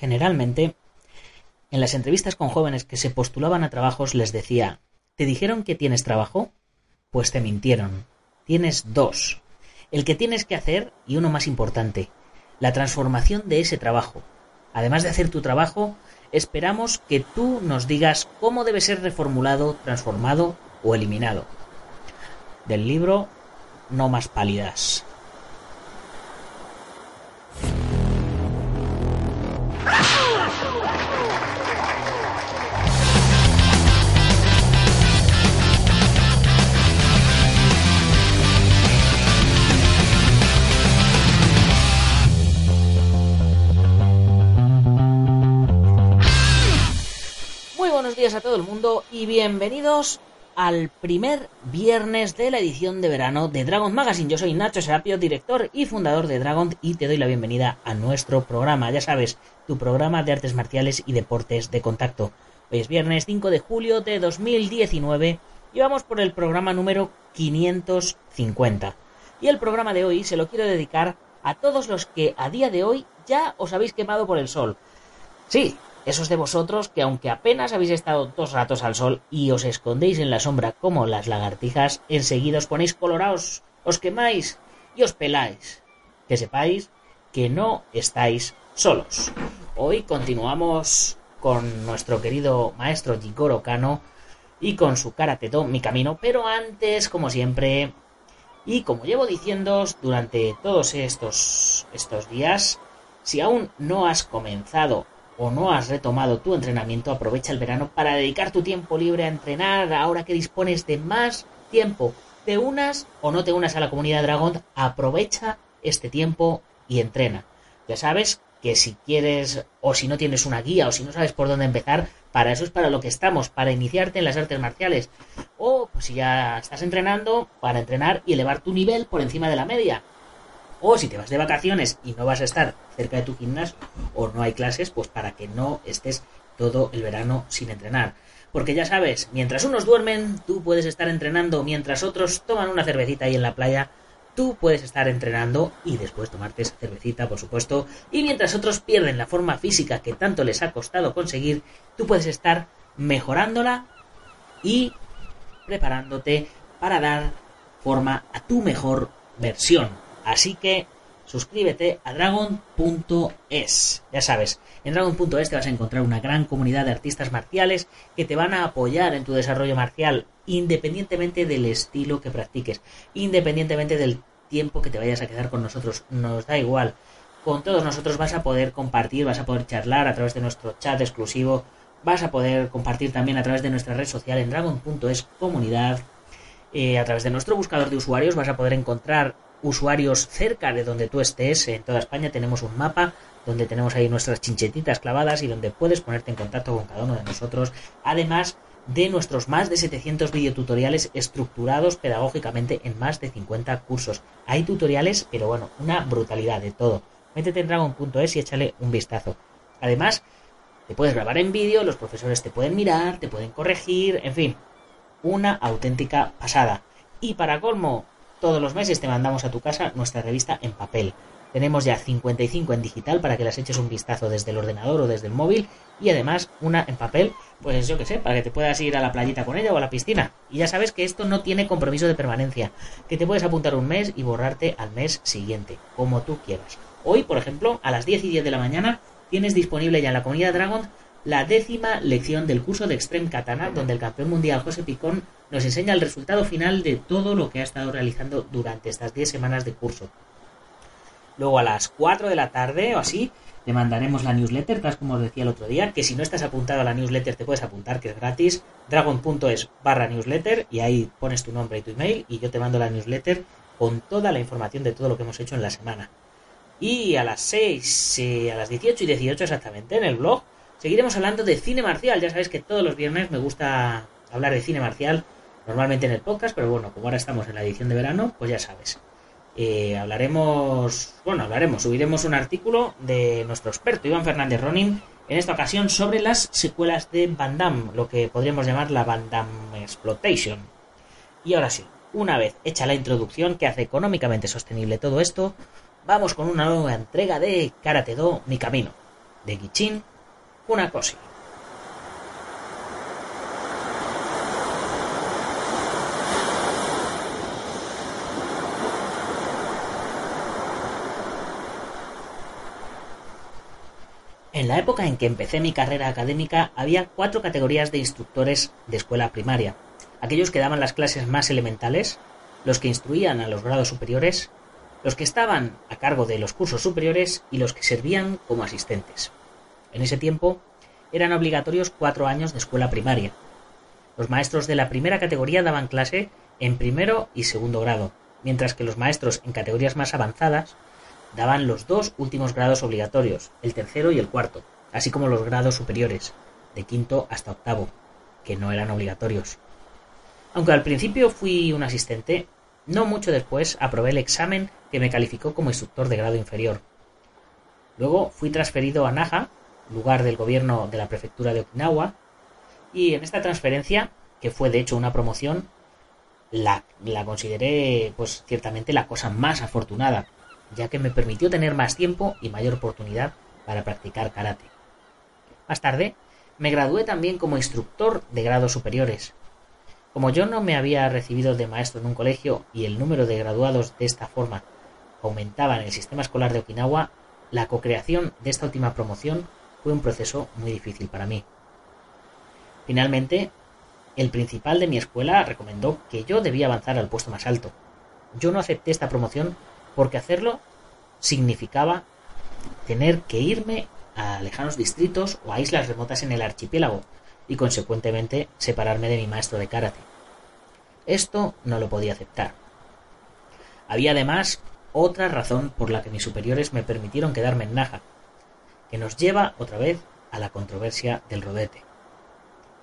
generalmente, en las entrevistas con jóvenes que se postulaban a trabajos les decía, ¿te dijeron que tienes trabajo? Pues te mintieron. Tienes dos. El que tienes que hacer y uno más importante, la transformación de ese trabajo. Además de hacer tu trabajo, esperamos que tú nos digas cómo debe ser reformulado, transformado o eliminado. Del libro No más pálidas. Y bienvenidos al primer viernes de la edición de verano de Dragon Magazine. Yo soy Nacho Serapio, director y fundador de Dragon y te doy la bienvenida a nuestro programa. Ya sabes, tu programa de artes marciales y deportes de contacto. Hoy es viernes 5 de julio de 2019 y vamos por el programa número 550. Y el programa de hoy se lo quiero dedicar a todos los que a día de hoy ya os habéis quemado por el sol. Sí, esos de vosotros que aunque apenas habéis estado dos ratos al sol y os escondéis en la sombra como las lagartijas, enseguida os ponéis colorados, os quemáis y os peláis. Que sepáis que no estáis solos. Hoy continuamos con nuestro querido maestro Jigoro Kano y con su Karate Do Mi Camino, pero antes, como siempre, y como llevo diciéndoos durante todos estos, estos días, si aún no has comenzado o no has retomado tu entrenamiento, aprovecha el verano para dedicar tu tiempo libre a entrenar ahora que dispones de más tiempo. Te unas o no te unas a la comunidad Dragon, aprovecha este tiempo y entrena. Ya sabes que si quieres o si no tienes una guía o si no sabes por dónde empezar, para eso es para lo que estamos, para iniciarte en las artes marciales. O pues, si ya estás entrenando, para entrenar y elevar tu nivel por encima de la media. O si te vas de vacaciones y no vas a estar cerca de tu gimnasio o no hay clases, pues para que no estés todo el verano sin entrenar. Porque ya sabes, mientras unos duermen, tú puedes estar entrenando, mientras otros toman una cervecita ahí en la playa, tú puedes estar entrenando y después tomarte cervecita, por supuesto, y mientras otros pierden la forma física que tanto les ha costado conseguir, tú puedes estar mejorándola y preparándote para dar forma a tu mejor versión. Así que suscríbete a dragon.es. Ya sabes, en dragon.es te vas a encontrar una gran comunidad de artistas marciales que te van a apoyar en tu desarrollo marcial, independientemente del estilo que practiques, independientemente del tiempo que te vayas a quedar con nosotros, nos da igual. Con todos nosotros vas a poder compartir, vas a poder charlar a través de nuestro chat exclusivo, vas a poder compartir también a través de nuestra red social en dragon.es comunidad. Eh, a través de nuestro buscador de usuarios vas a poder encontrar usuarios cerca de donde tú estés. En toda España tenemos un mapa donde tenemos ahí nuestras chinchetitas clavadas y donde puedes ponerte en contacto con cada uno de nosotros. Además de nuestros más de 700 videotutoriales estructurados pedagógicamente en más de 50 cursos. Hay tutoriales, pero bueno, una brutalidad de todo. Métete en dragon.es y échale un vistazo. Además, te puedes grabar en vídeo, los profesores te pueden mirar, te pueden corregir, en fin, una auténtica pasada. Y para colmo, todos los meses te mandamos a tu casa nuestra revista en papel. Tenemos ya 55 en digital para que las eches un vistazo desde el ordenador o desde el móvil y además una en papel, pues yo que sé, para que te puedas ir a la playita con ella o a la piscina. Y ya sabes que esto no tiene compromiso de permanencia, que te puedes apuntar un mes y borrarte al mes siguiente, como tú quieras. Hoy, por ejemplo, a las 10 y 10 de la mañana tienes disponible ya en la comunidad Dragon la décima lección del curso de Extreme Katana, donde el campeón mundial José Picón nos enseña el resultado final de todo lo que ha estado realizando durante estas 10 semanas de curso. Luego a las 4 de la tarde o así te mandaremos la newsletter, tal como os decía el otro día, que si no estás apuntado a la newsletter te puedes apuntar, que es gratis, dragon.es barra newsletter y ahí pones tu nombre y tu email y yo te mando la newsletter con toda la información de todo lo que hemos hecho en la semana. Y a las 6, a las 18 y 18 exactamente en el blog Seguiremos hablando de cine marcial. Ya sabéis que todos los viernes me gusta hablar de cine marcial, normalmente en el podcast, pero bueno, como ahora estamos en la edición de verano, pues ya sabes. Eh, hablaremos, bueno, hablaremos, subiremos un artículo de nuestro experto Iván Fernández Ronin, en esta ocasión sobre las secuelas de Van Damme, lo que podríamos llamar la Van Damme Exploitation. Y ahora sí, una vez hecha la introducción que hace económicamente sostenible todo esto, vamos con una nueva entrega de Karate Do Mi Camino. de Gichin Funakoshi. En la época en que empecé mi carrera académica había cuatro categorías de instructores de escuela primaria. Aquellos que daban las clases más elementales, los que instruían a los grados superiores, los que estaban a cargo de los cursos superiores y los que servían como asistentes. En ese tiempo eran obligatorios cuatro años de escuela primaria. Los maestros de la primera categoría daban clase en primero y segundo grado, mientras que los maestros en categorías más avanzadas daban los dos últimos grados obligatorios, el tercero y el cuarto, así como los grados superiores, de quinto hasta octavo, que no eran obligatorios. Aunque al principio fui un asistente, no mucho después aprobé el examen que me calificó como instructor de grado inferior. Luego fui transferido a Naha, lugar del gobierno de la prefectura de Okinawa, y en esta transferencia, que fue de hecho una promoción, la, la consideré pues ciertamente la cosa más afortunada, ya que me permitió tener más tiempo y mayor oportunidad para practicar karate. Más tarde, me gradué también como instructor de grados superiores. Como yo no me había recibido de maestro en un colegio y el número de graduados de esta forma aumentaba en el sistema escolar de Okinawa, la cocreación de esta última promoción fue un proceso muy difícil para mí. Finalmente, el principal de mi escuela recomendó que yo debía avanzar al puesto más alto. Yo no acepté esta promoción porque hacerlo significaba tener que irme a lejanos distritos o a islas remotas en el archipiélago y consecuentemente separarme de mi maestro de karate. Esto no lo podía aceptar. Había además otra razón por la que mis superiores me permitieron quedarme en Naja, que nos lleva otra vez a la controversia del rodete.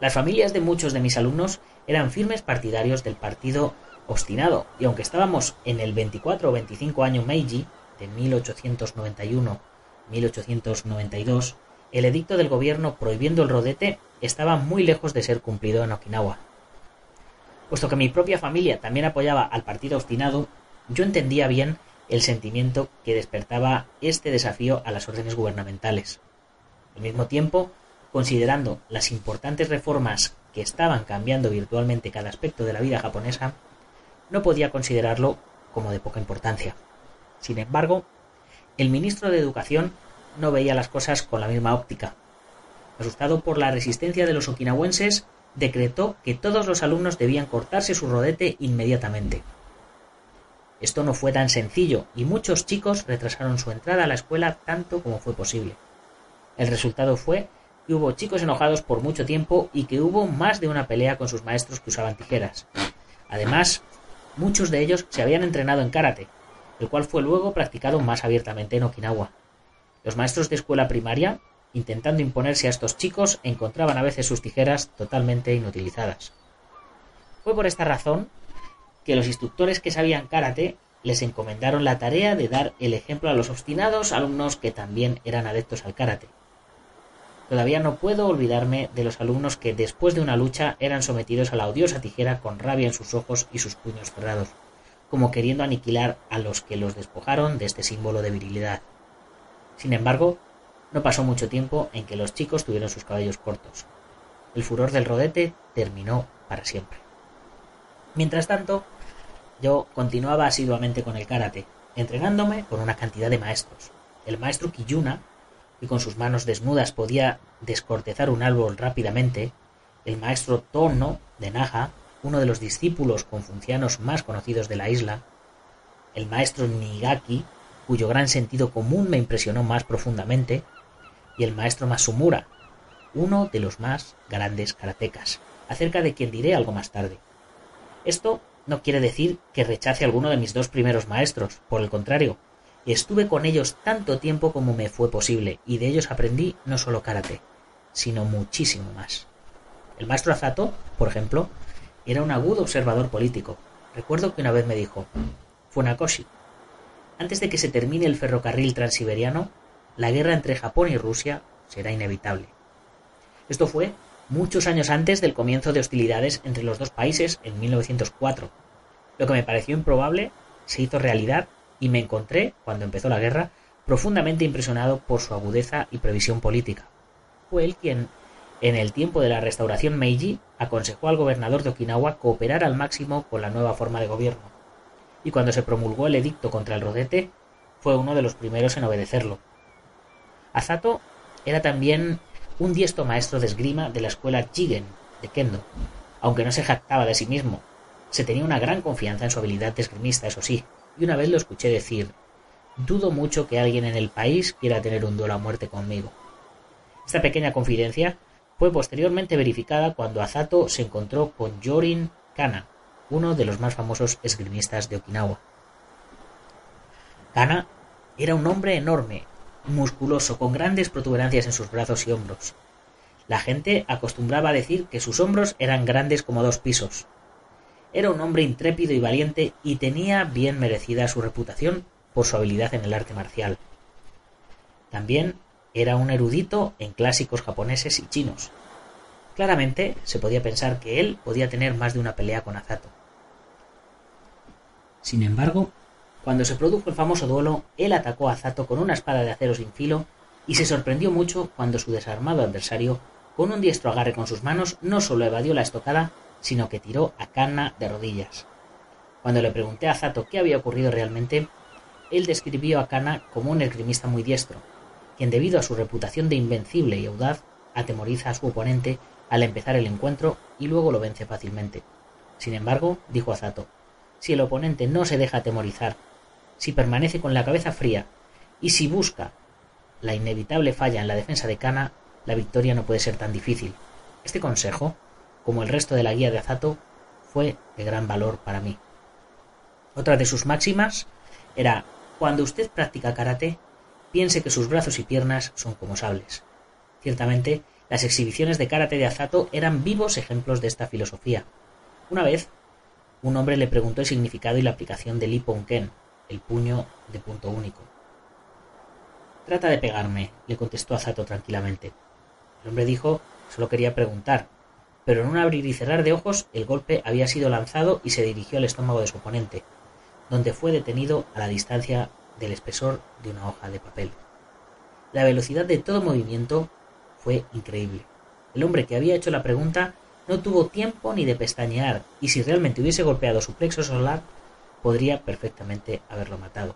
Las familias de muchos de mis alumnos eran firmes partidarios del partido obstinado, y aunque estábamos en el 24 o 25 año Meiji, de 1891-1892, el edicto del gobierno prohibiendo el rodete estaba muy lejos de ser cumplido en Okinawa. Puesto que mi propia familia también apoyaba al partido obstinado, yo entendía bien el sentimiento que despertaba este desafío a las órdenes gubernamentales. Al mismo tiempo, considerando las importantes reformas que estaban cambiando virtualmente cada aspecto de la vida japonesa, no podía considerarlo como de poca importancia. Sin embargo, el ministro de Educación no veía las cosas con la misma óptica. Asustado por la resistencia de los okinawenses, decretó que todos los alumnos debían cortarse su rodete inmediatamente. Esto no fue tan sencillo y muchos chicos retrasaron su entrada a la escuela tanto como fue posible. El resultado fue que hubo chicos enojados por mucho tiempo y que hubo más de una pelea con sus maestros que usaban tijeras. Además, Muchos de ellos se habían entrenado en karate, el cual fue luego practicado más abiertamente en Okinawa. Los maestros de escuela primaria, intentando imponerse a estos chicos, encontraban a veces sus tijeras totalmente inutilizadas. Fue por esta razón que los instructores que sabían karate les encomendaron la tarea de dar el ejemplo a los obstinados alumnos que también eran adeptos al karate. Todavía no puedo olvidarme de los alumnos que después de una lucha eran sometidos a la odiosa tijera con rabia en sus ojos y sus puños cerrados, como queriendo aniquilar a los que los despojaron de este símbolo de virilidad. Sin embargo, no pasó mucho tiempo en que los chicos tuvieron sus cabellos cortos. El furor del rodete terminó para siempre. Mientras tanto, yo continuaba asiduamente con el karate, entrenándome con una cantidad de maestros. El maestro Kiyuna y con sus manos desnudas podía descortezar un árbol rápidamente, el maestro Tono de Naja, uno de los discípulos confucianos más conocidos de la isla, el maestro Nigaki, cuyo gran sentido común me impresionó más profundamente, y el maestro Masumura, uno de los más grandes karatecas, acerca de quien diré algo más tarde. Esto no quiere decir que rechace alguno de mis dos primeros maestros, por el contrario, Estuve con ellos tanto tiempo como me fue posible, y de ellos aprendí no solo karate, sino muchísimo más. El maestro Azato, por ejemplo, era un agudo observador político. Recuerdo que una vez me dijo, Funakoshi, antes de que se termine el ferrocarril transiberiano, la guerra entre Japón y Rusia será inevitable. Esto fue muchos años antes del comienzo de hostilidades entre los dos países en 1904. Lo que me pareció improbable se hizo realidad y me encontré, cuando empezó la guerra, profundamente impresionado por su agudeza y previsión política. Fue él quien, en el tiempo de la restauración Meiji, aconsejó al gobernador de Okinawa cooperar al máximo con la nueva forma de gobierno. Y cuando se promulgó el edicto contra el rodete, fue uno de los primeros en obedecerlo. Azato era también un diestro maestro de esgrima de la escuela Jigen de Kendo, aunque no se jactaba de sí mismo. Se tenía una gran confianza en su habilidad de esgrimista, eso sí, y una vez lo escuché decir Dudo mucho que alguien en el país quiera tener un duelo a muerte conmigo. Esta pequeña confidencia fue posteriormente verificada cuando Azato se encontró con Yorin Kana, uno de los más famosos esgrimistas de Okinawa. Kana era un hombre enorme, musculoso, con grandes protuberancias en sus brazos y hombros. La gente acostumbraba a decir que sus hombros eran grandes como dos pisos. Era un hombre intrépido y valiente y tenía bien merecida su reputación por su habilidad en el arte marcial. También era un erudito en clásicos japoneses y chinos. Claramente se podía pensar que él podía tener más de una pelea con Azato. Sin embargo, cuando se produjo el famoso duelo, él atacó a Azato con una espada de acero sin filo y se sorprendió mucho cuando su desarmado adversario, con un diestro agarre con sus manos, no solo evadió la estocada, sino que tiró a Kanna de rodillas. Cuando le pregunté a Azato qué había ocurrido realmente, él describió a Kana como un esgrimista muy diestro, quien debido a su reputación de invencible y audaz, atemoriza a su oponente al empezar el encuentro y luego lo vence fácilmente. Sin embargo, dijo Azato, si el oponente no se deja atemorizar, si permanece con la cabeza fría y si busca la inevitable falla en la defensa de Kana, la victoria no puede ser tan difícil. Este consejo, como el resto de la guía de Azato, fue de gran valor para mí. Otra de sus máximas era cuando usted practica karate, piense que sus brazos y piernas son como sables. Ciertamente, las exhibiciones de karate de Azato eran vivos ejemplos de esta filosofía. Una vez, un hombre le preguntó el significado y la aplicación del Ippon Ken, el puño de punto único. Trata de pegarme, le contestó Azato tranquilamente. El hombre dijo solo quería preguntar, pero en un abrir y cerrar de ojos el golpe había sido lanzado y se dirigió al estómago de su oponente donde fue detenido a la distancia del espesor de una hoja de papel. La velocidad de todo movimiento fue increíble. El hombre que había hecho la pregunta no tuvo tiempo ni de pestañear, y si realmente hubiese golpeado su plexo solar, podría perfectamente haberlo matado.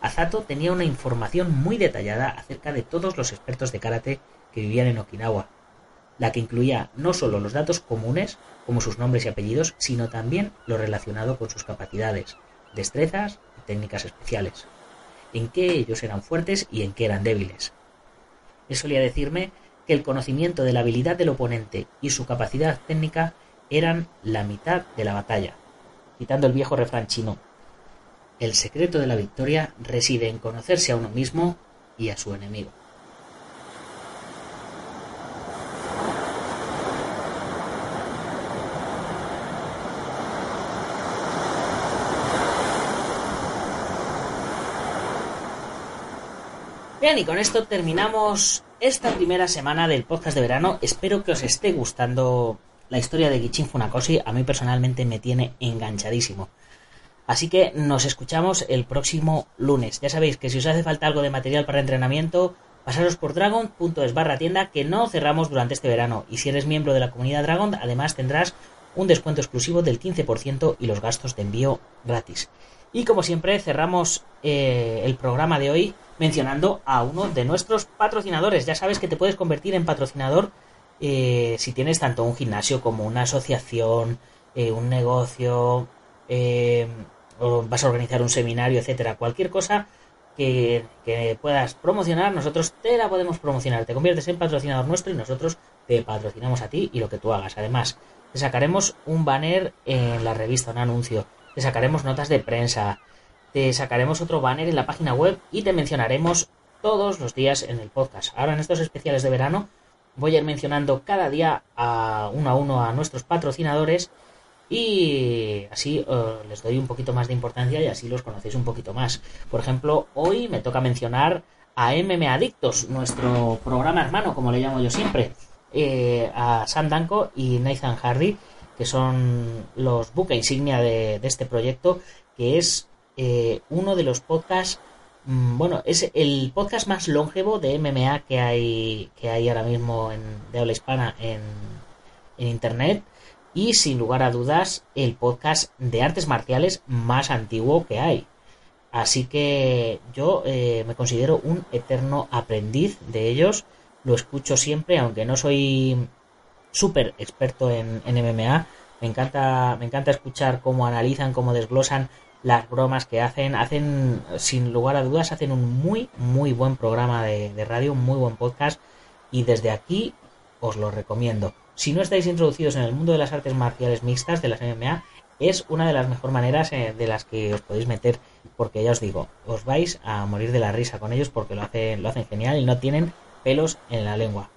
Azato tenía una información muy detallada acerca de todos los expertos de karate que vivían en Okinawa, la que incluía no solo los datos comunes, como sus nombres y apellidos, sino también lo relacionado con sus capacidades, destrezas y técnicas especiales, en qué ellos eran fuertes y en qué eran débiles. Él solía decirme que el conocimiento de la habilidad del oponente y su capacidad técnica eran la mitad de la batalla, citando el viejo refrán chino. El secreto de la victoria reside en conocerse a uno mismo y a su enemigo. Bien, y con esto terminamos esta primera semana del podcast de verano. Espero que os esté gustando la historia de Gichin Funakoshi. A mí personalmente me tiene enganchadísimo. Así que nos escuchamos el próximo lunes. Ya sabéis que si os hace falta algo de material para entrenamiento, pasaros por dragon.es barra tienda que no cerramos durante este verano. Y si eres miembro de la comunidad Dragon, además tendrás un descuento exclusivo del 15% y los gastos de envío gratis. Y como siempre cerramos eh, el programa de hoy mencionando a uno de nuestros patrocinadores. Ya sabes que te puedes convertir en patrocinador eh, si tienes tanto un gimnasio como una asociación, eh, un negocio, eh, o vas a organizar un seminario, etcétera. Cualquier cosa que, que, puedas promocionar, nosotros te la podemos promocionar. Te conviertes en patrocinador nuestro y nosotros te patrocinamos a ti y lo que tú hagas. Además, te sacaremos un banner en la revista, un anuncio. Te sacaremos notas de prensa te sacaremos otro banner en la página web y te mencionaremos todos los días en el podcast. Ahora en estos especiales de verano voy a ir mencionando cada día a uno a uno a nuestros patrocinadores y así eh, les doy un poquito más de importancia y así los conocéis un poquito más. Por ejemplo, hoy me toca mencionar a MM Adictos, nuestro programa hermano, como le llamo yo siempre, eh, a Sam Danko y Nathan Hardy, que son los buque insignia de, de este proyecto, que es eh, uno de los podcasts bueno, es el podcast más longevo de MMA que hay, que hay ahora mismo en, de habla hispana en, en Internet y sin lugar a dudas el podcast de artes marciales más antiguo que hay. Así que yo eh, me considero un eterno aprendiz de ellos. Lo escucho siempre, aunque no soy súper experto en, en, MMA. Me encanta, me encanta escuchar cómo analizan, cómo desglosan las bromas que hacen. Hacen, sin lugar a dudas, hacen un muy, muy buen programa de, radio, un muy buen podcast. Y desde aquí os lo recomiendo. Si no estáis introducidos en el mundo de las artes marciales mixtas, de las MMA, es una de las mejores maneras eh, de las que os podéis meter, porque ya os digo, os vais a morir de la risa con ellos porque lo hacen, lo hacen genial y no tienen pelos en la lengua.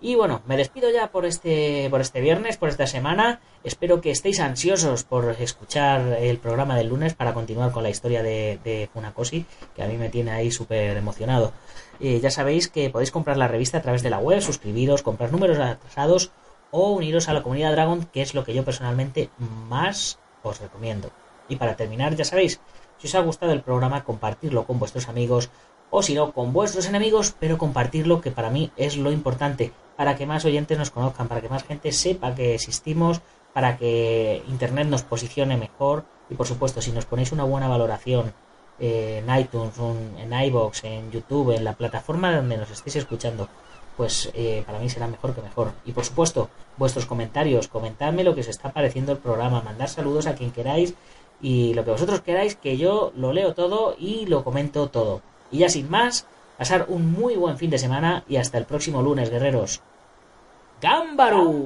Y bueno, me despido ya por este, por este viernes, por esta semana. Espero que estéis ansiosos por escuchar el programa del lunes para continuar con la historia de, de Funakoshi, que a mí me tiene ahí súper emocionado. Eh, ya sabéis que podéis comprar la revista a través de la web, suscribiros, comprar números atrasados o uniros a la comunidad Dragon, que es lo que yo personalmente más os recomiendo. Y para terminar, ya sabéis, si os ha gustado el programa, compartirlo con vuestros amigos o si no, con vuestros enemigos, pero compartirlo, que para mí es lo importante, para que más oyentes nos conozcan, para que más gente sepa que existimos, para que Internet nos posicione mejor y por supuesto, si nos ponéis una buena valoración en iTunes, en iBox, en YouTube, en la plataforma donde nos estéis escuchando, pues eh, para mí será mejor que mejor. Y por supuesto, vuestros comentarios, comentadme lo que os está pareciendo el programa, mandar saludos a quien queráis y lo que vosotros queráis, que yo lo leo todo y lo comento todo. Y ya sin más, pasar un muy buen fin de semana y hasta el próximo lunes, guerreros. ¡Gámbaro!